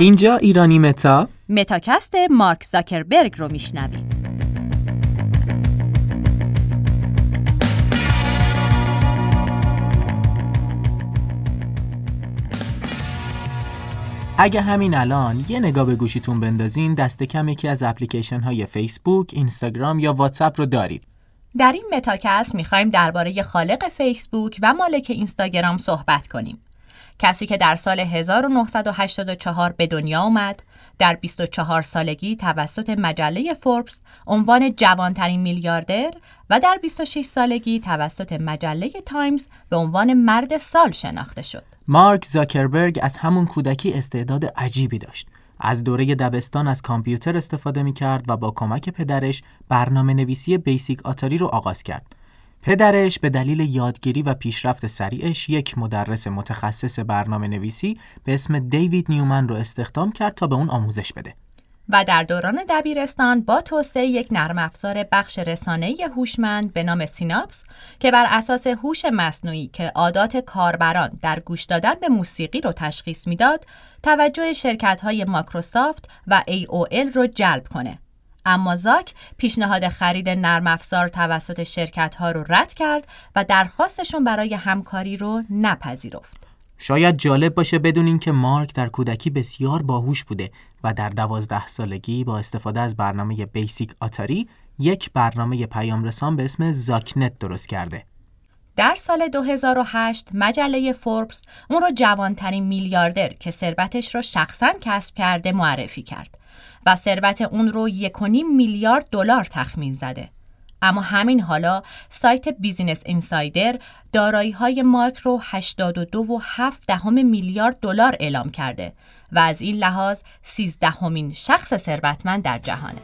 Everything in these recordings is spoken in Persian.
اینجا ایرانی متا متاکست مارک زاکربرگ رو میشنوید اگه همین الان یه نگاه به گوشیتون بندازین دست کم یکی از اپلیکیشن های فیسبوک، اینستاگرام یا واتساپ رو دارید. در این متاکست می‌خوایم درباره خالق فیسبوک و مالک اینستاگرام صحبت کنیم. کسی که در سال 1984 به دنیا اومد، در 24 سالگی توسط مجله فوربس عنوان جوانترین میلیاردر و در 26 سالگی توسط مجله تایمز به عنوان مرد سال شناخته شد. مارک زاکربرگ از همون کودکی استعداد عجیبی داشت. از دوره دبستان از کامپیوتر استفاده می کرد و با کمک پدرش برنامه نویسی بیسیک آتاری رو آغاز کرد. پدرش به دلیل یادگیری و پیشرفت سریعش یک مدرس متخصص برنامه نویسی به اسم دیوید نیومن رو استخدام کرد تا به اون آموزش بده. و در دوران دبیرستان با توسعه یک نرم افزار بخش رسانه‌ای هوشمند به نام سیناپس که بر اساس هوش مصنوعی که عادات کاربران در گوش دادن به موسیقی رو تشخیص می‌داد، توجه شرکت‌های ماکروسافت و AOL رو جلب کنه. اما زاک پیشنهاد خرید نرم افزار توسط شرکت ها رو رد کرد و درخواستشون برای همکاری رو نپذیرفت. شاید جالب باشه بدونین که مارک در کودکی بسیار باهوش بوده و در دوازده سالگی با استفاده از برنامه بیسیک آتاری یک برنامه پیام رسان به اسم زاکنت درست کرده. در سال 2008 مجله فوربس اون رو جوانترین میلیاردر که ثروتش رو شخصا کسب کرده معرفی کرد و ثروت اون رو 1.5 میلیارد دلار تخمین زده. اما همین حالا سایت بیزینس اینسایدر دارایی های مارک رو 82.7 دهم میلیارد دلار اعلام کرده و از این لحاظ 13 همین شخص ثروتمند در جهانه.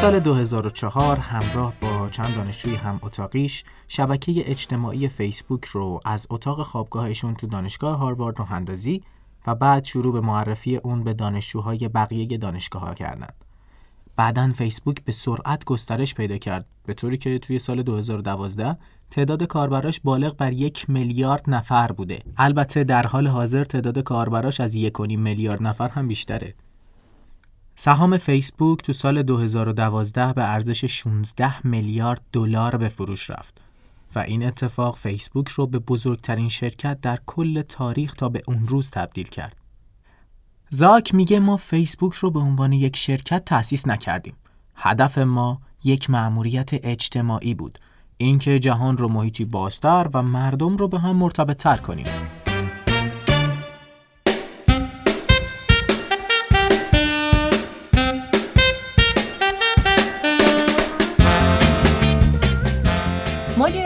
سال 2004 همراه با چند دانشجوی هم اتاقیش شبکه اجتماعی فیسبوک رو از اتاق خوابگاهشون تو دانشگاه هاروارد رو اندازی و بعد شروع به معرفی اون به دانشجوهای بقیه دانشگاه ها کردن. بعدا فیسبوک به سرعت گسترش پیدا کرد به طوری که توی سال 2012 تعداد کاربراش بالغ بر یک میلیارد نفر بوده. البته در حال حاضر تعداد کاربراش از یک میلیارد نفر هم بیشتره. سهام فیسبوک تو سال 2012 به ارزش 16 میلیارد دلار به فروش رفت و این اتفاق فیسبوک رو به بزرگترین شرکت در کل تاریخ تا به اون روز تبدیل کرد. زاک میگه ما فیسبوک رو به عنوان یک شرکت تأسیس نکردیم. هدف ما یک مأموریت اجتماعی بود. اینکه جهان رو محیطی بازتر و مردم رو به هم مرتبط تر کنیم.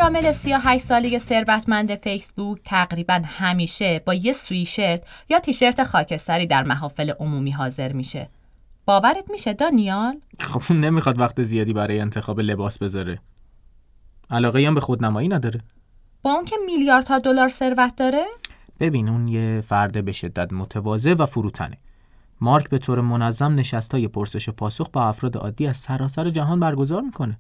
مدیر عامل 38 ساله ثروتمند فیسبوک تقریبا همیشه با یه سویشرت یا تیشرت خاکستری در محافل عمومی حاضر میشه. باورت میشه دانیال؟ خب نمی‌خواد وقت زیادی برای انتخاب لباس بذاره. علاقه هم به خودنمایی نداره. با اون که میلیاردها دلار ثروت داره؟ ببین اون یه فرد به شدت متواضع و فروتنه. مارک به طور منظم نشستای پرسش و پاسخ با افراد عادی از سراسر جهان برگزار می‌کنه.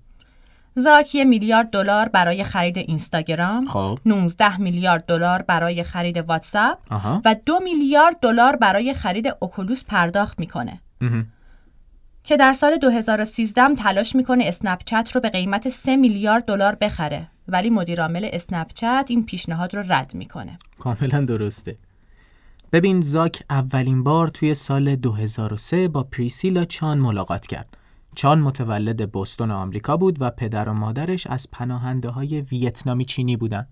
زاک یه میلیارد دلار برای خرید اینستاگرام، خب 19 میلیارد دلار برای خرید واتساپ و دو میلیارد دلار برای خرید اوکولوس پرداخت می‌کنه. که در سال 2013 هم تلاش می‌کنه اسنپ چت رو به قیمت 3 میلیارد دلار بخره ولی مدیر عامل اسنپ چت این پیشنهاد رو رد می‌کنه. کاملا درسته. ببین زاک اولین بار توی سال 2003 با پریسیلا چان ملاقات کرد. چان متولد بوستون آمریکا بود و پدر و مادرش از پناهنده های ویتنامی چینی بودن.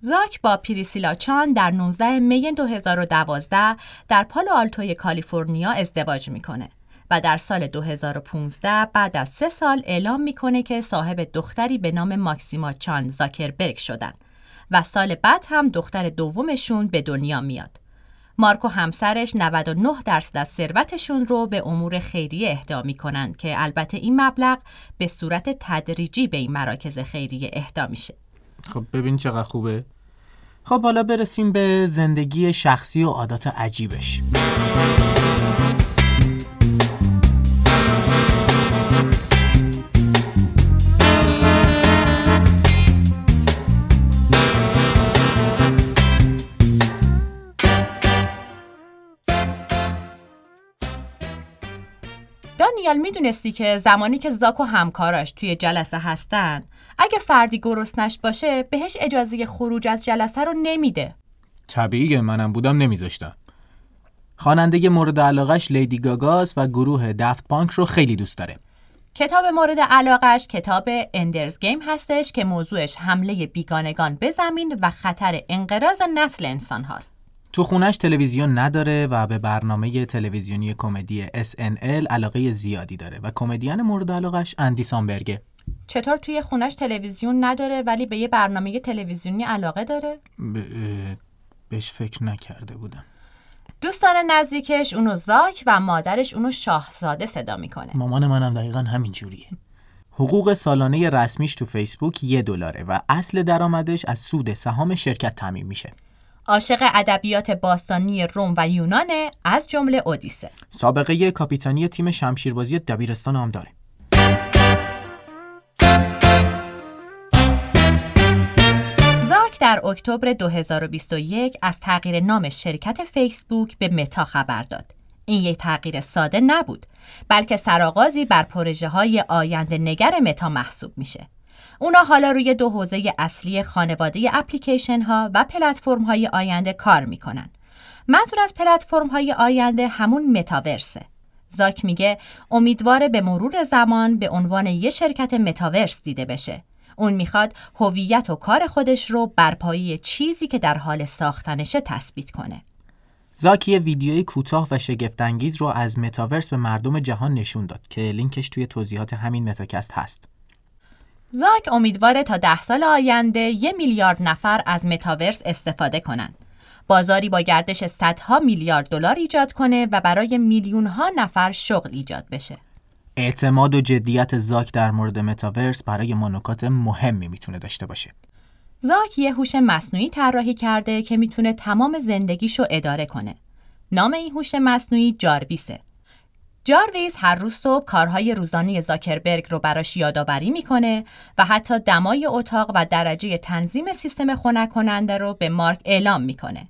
زاک با پریسیلا چان در 19 می 2012 در پالو آلتوی کالیفرنیا ازدواج می‌کنه و در سال 2015 بعد از سه سال اعلام می‌کنه که صاحب دختری به نام ماکسیما چان زاکربرگ شدن و سال بعد هم دختر دومشون به دنیا میاد. مارک و همسرش 99 درصد از ثروتشون رو به امور خیریه اهدا می‌کنن که البته این مبلغ به صورت تدریجی به این مراکز خیریه اهدا میشه. خب ببین چقدر خوبه. خب حالا برسیم به زندگی شخصی و عادات عجیبش. می‌دونستی که زمانی که زاک و همکاراش توی جلسه هستن اگه فردی گرسنش باشه بهش اجازه خروج از جلسه رو نمیده. طبیعیه منم بودم نمیذاشتم. خواننده مورد علاقش لیدی گاگاس و گروه دفت پانک رو خیلی دوست داره. کتاب مورد علاقش کتاب Ender's Game هستش که موضوعش حمله بیگانگان به زمین و خطر انقراض نسل انسان هاست. تو خونش تلویزیون نداره و به برنامه تلویزیونی کمدی SNL علاقه زیادی داره و کمدین مورد علاقش اندی سامبرگه. چطور توی خونش تلویزیون نداره ولی به یه برنامه تلویزیونی علاقه داره؟ ب... بهش فکر نکرده بودم. دوستان نزدیکش اونو زاک و مادرش اونو شاهزاده صدا می‌کنه مامان منم دقیقا همین جوریه حقوق سالانه رسمیش تو فیسبوک یه دلاره و اصل درآمدش از سود سهام شرکت تعمین میشه عاشق ادبیات باستانی روم و یونانه از جمله اودیسه سابقه کاپیتانی تیم شمشیربازی دبیرستان هم داره در اکتبر 2021 از تغییر نام شرکت فیسبوک به متا خبر داد. این یک تغییر ساده نبود بلکه سرآغازی بر پروژه های آینده نگر متا محسوب میشه. اونا حالا روی دو حوزه اصلی خانواده اپلیکیشن ها و پلتفرم های آینده کار می‌کنن. منظور از پلتفرم های آینده همون متاورسه. زاک میگه امیدواره به مرور زمان به عنوان یه شرکت متاورس دیده بشه اون می‌خواد هویت و کار خودش رو بر پایه چیزی که در حال ساختنشه تثبیت کنه. زاک یه ویدیوی کوتاه و شگفت‌انگیز رو از متاورس به مردم جهان نشون داد که لینکش توی توضیحات همین متاکست هست. زاک امیدواره تا ده سال آینده یه میلیارد نفر از متاورس استفاده کنن. بازاری با گردش صدها میلیارد دلار ایجاد کنه و برای میلیون ها نفر شغل ایجاد بشه. اعتماد و جدیت زاک در مورد متاورس برای ما نکات مهمی می‌تونه داشته باشه. زاک یه هوش مصنوعی طراحی کرده که می‌تونه تمام زندگیشو اداره کنه. نام این هوش مصنوعی جارویسه. جارویس هر روز صبح کارهای روزانه زاکربرگ رو براش یادآوری می‌کنه و حتی دمای اتاق و درجه تنظیم سیستم خنک کننده رو به مارک اعلام می‌کنه.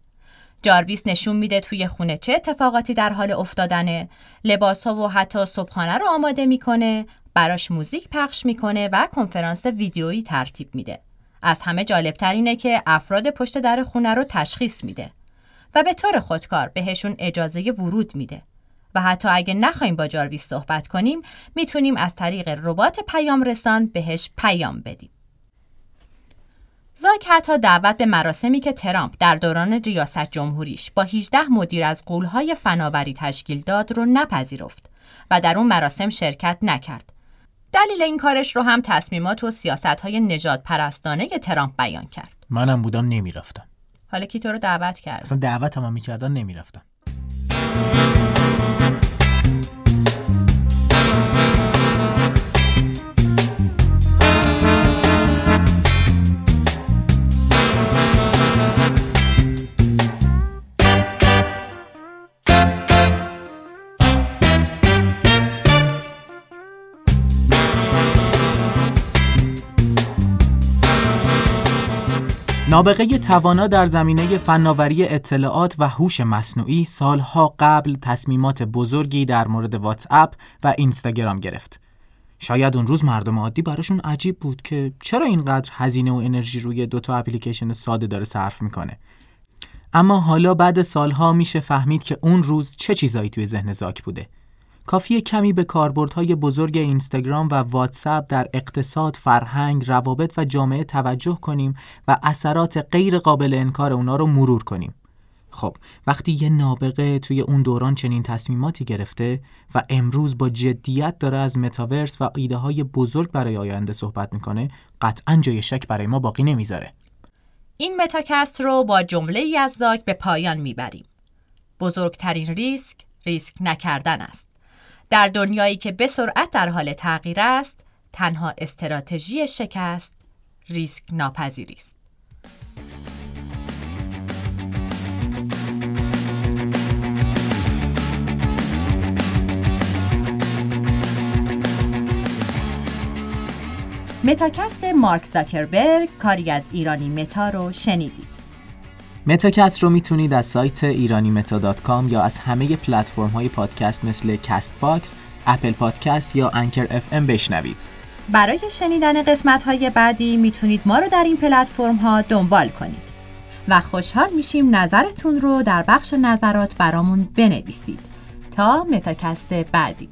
جارویس نشون میده توی خونه چه اتفاقاتی در حال افتادنه لباس ها و حتی صبحانه رو آماده می‌کنه براش موزیک پخش می‌کنه و کنفرانس ویدیویی ترتیب میده از همه جالبتر اینه که افراد پشت در خونه رو تشخیص میده و به طور خودکار بهشون اجازه ورود میده و حتی اگه نخوایم با جارویس صحبت کنیم می‌تونیم از طریق ربات پیام رسان بهش پیام بدیم زاک حتی دعوت به مراسمی که ترامپ در دوران ریاست جمهوریش با 18 مدیر از قولهای فناوری تشکیل داد رو نپذیرفت و در اون مراسم شرکت نکرد. دلیل این کارش رو هم تصمیمات و سیاستهای نجات پرستانه ترامپ بیان کرد. منم بودم نمی‌رفتم. حالا کی تو رو دعوت کرد؟ اصلا دعوت هم می‌کردن نمی‌رفتم. نابغه توانا در زمینه فناوری اطلاعات و هوش مصنوعی سالها قبل تصمیمات بزرگی در مورد واتس اپ و اینستاگرام گرفت. شاید اون روز مردم عادی براشون عجیب بود که چرا اینقدر هزینه و انرژی روی دوتا اپلیکیشن ساده داره صرف می‌کنه. اما حالا بعد سالها میشه فهمید که اون روز چه چیزایی توی ذهن زاک بوده. کافی کمی به کاربردهای بزرگ اینستاگرام و واتساپ در اقتصاد، فرهنگ، روابط و جامعه توجه کنیم و اثرات غیر قابل انکار اونا رو مرور کنیم. خب وقتی یه نابغه توی اون دوران چنین تصمیماتی گرفته و امروز با جدیت داره از متاورس و ایده های بزرگ برای آینده صحبت می‌کنه قطعا جای شک برای ما باقی نمی‌ذاره. این متاکست رو با جمله ای از زاک به پایان می‌بریم. بزرگترین ریسک ریسک نکردن است. در دنیایی که به سرعت در حال تغییر است تنها استراتژی شکست ریسک ناپذیری است. متاکست مارک زاکربرگ کاری از ایرانی متا رو شنیدید. متاکست رو می‌تونید از سایت ایرانی متا یا از همه پلتفرم های پادکست مثل Castbox، Apple Podcast یا Anchor FM بشنوید. برای شنیدن قسمت های بعدی می‌تونید ما رو در این پلتفرم ها دنبال کنید. و خوشحال میشیم نظرتون رو در بخش نظرات برامون بنویسید. تا متاکست بعدی.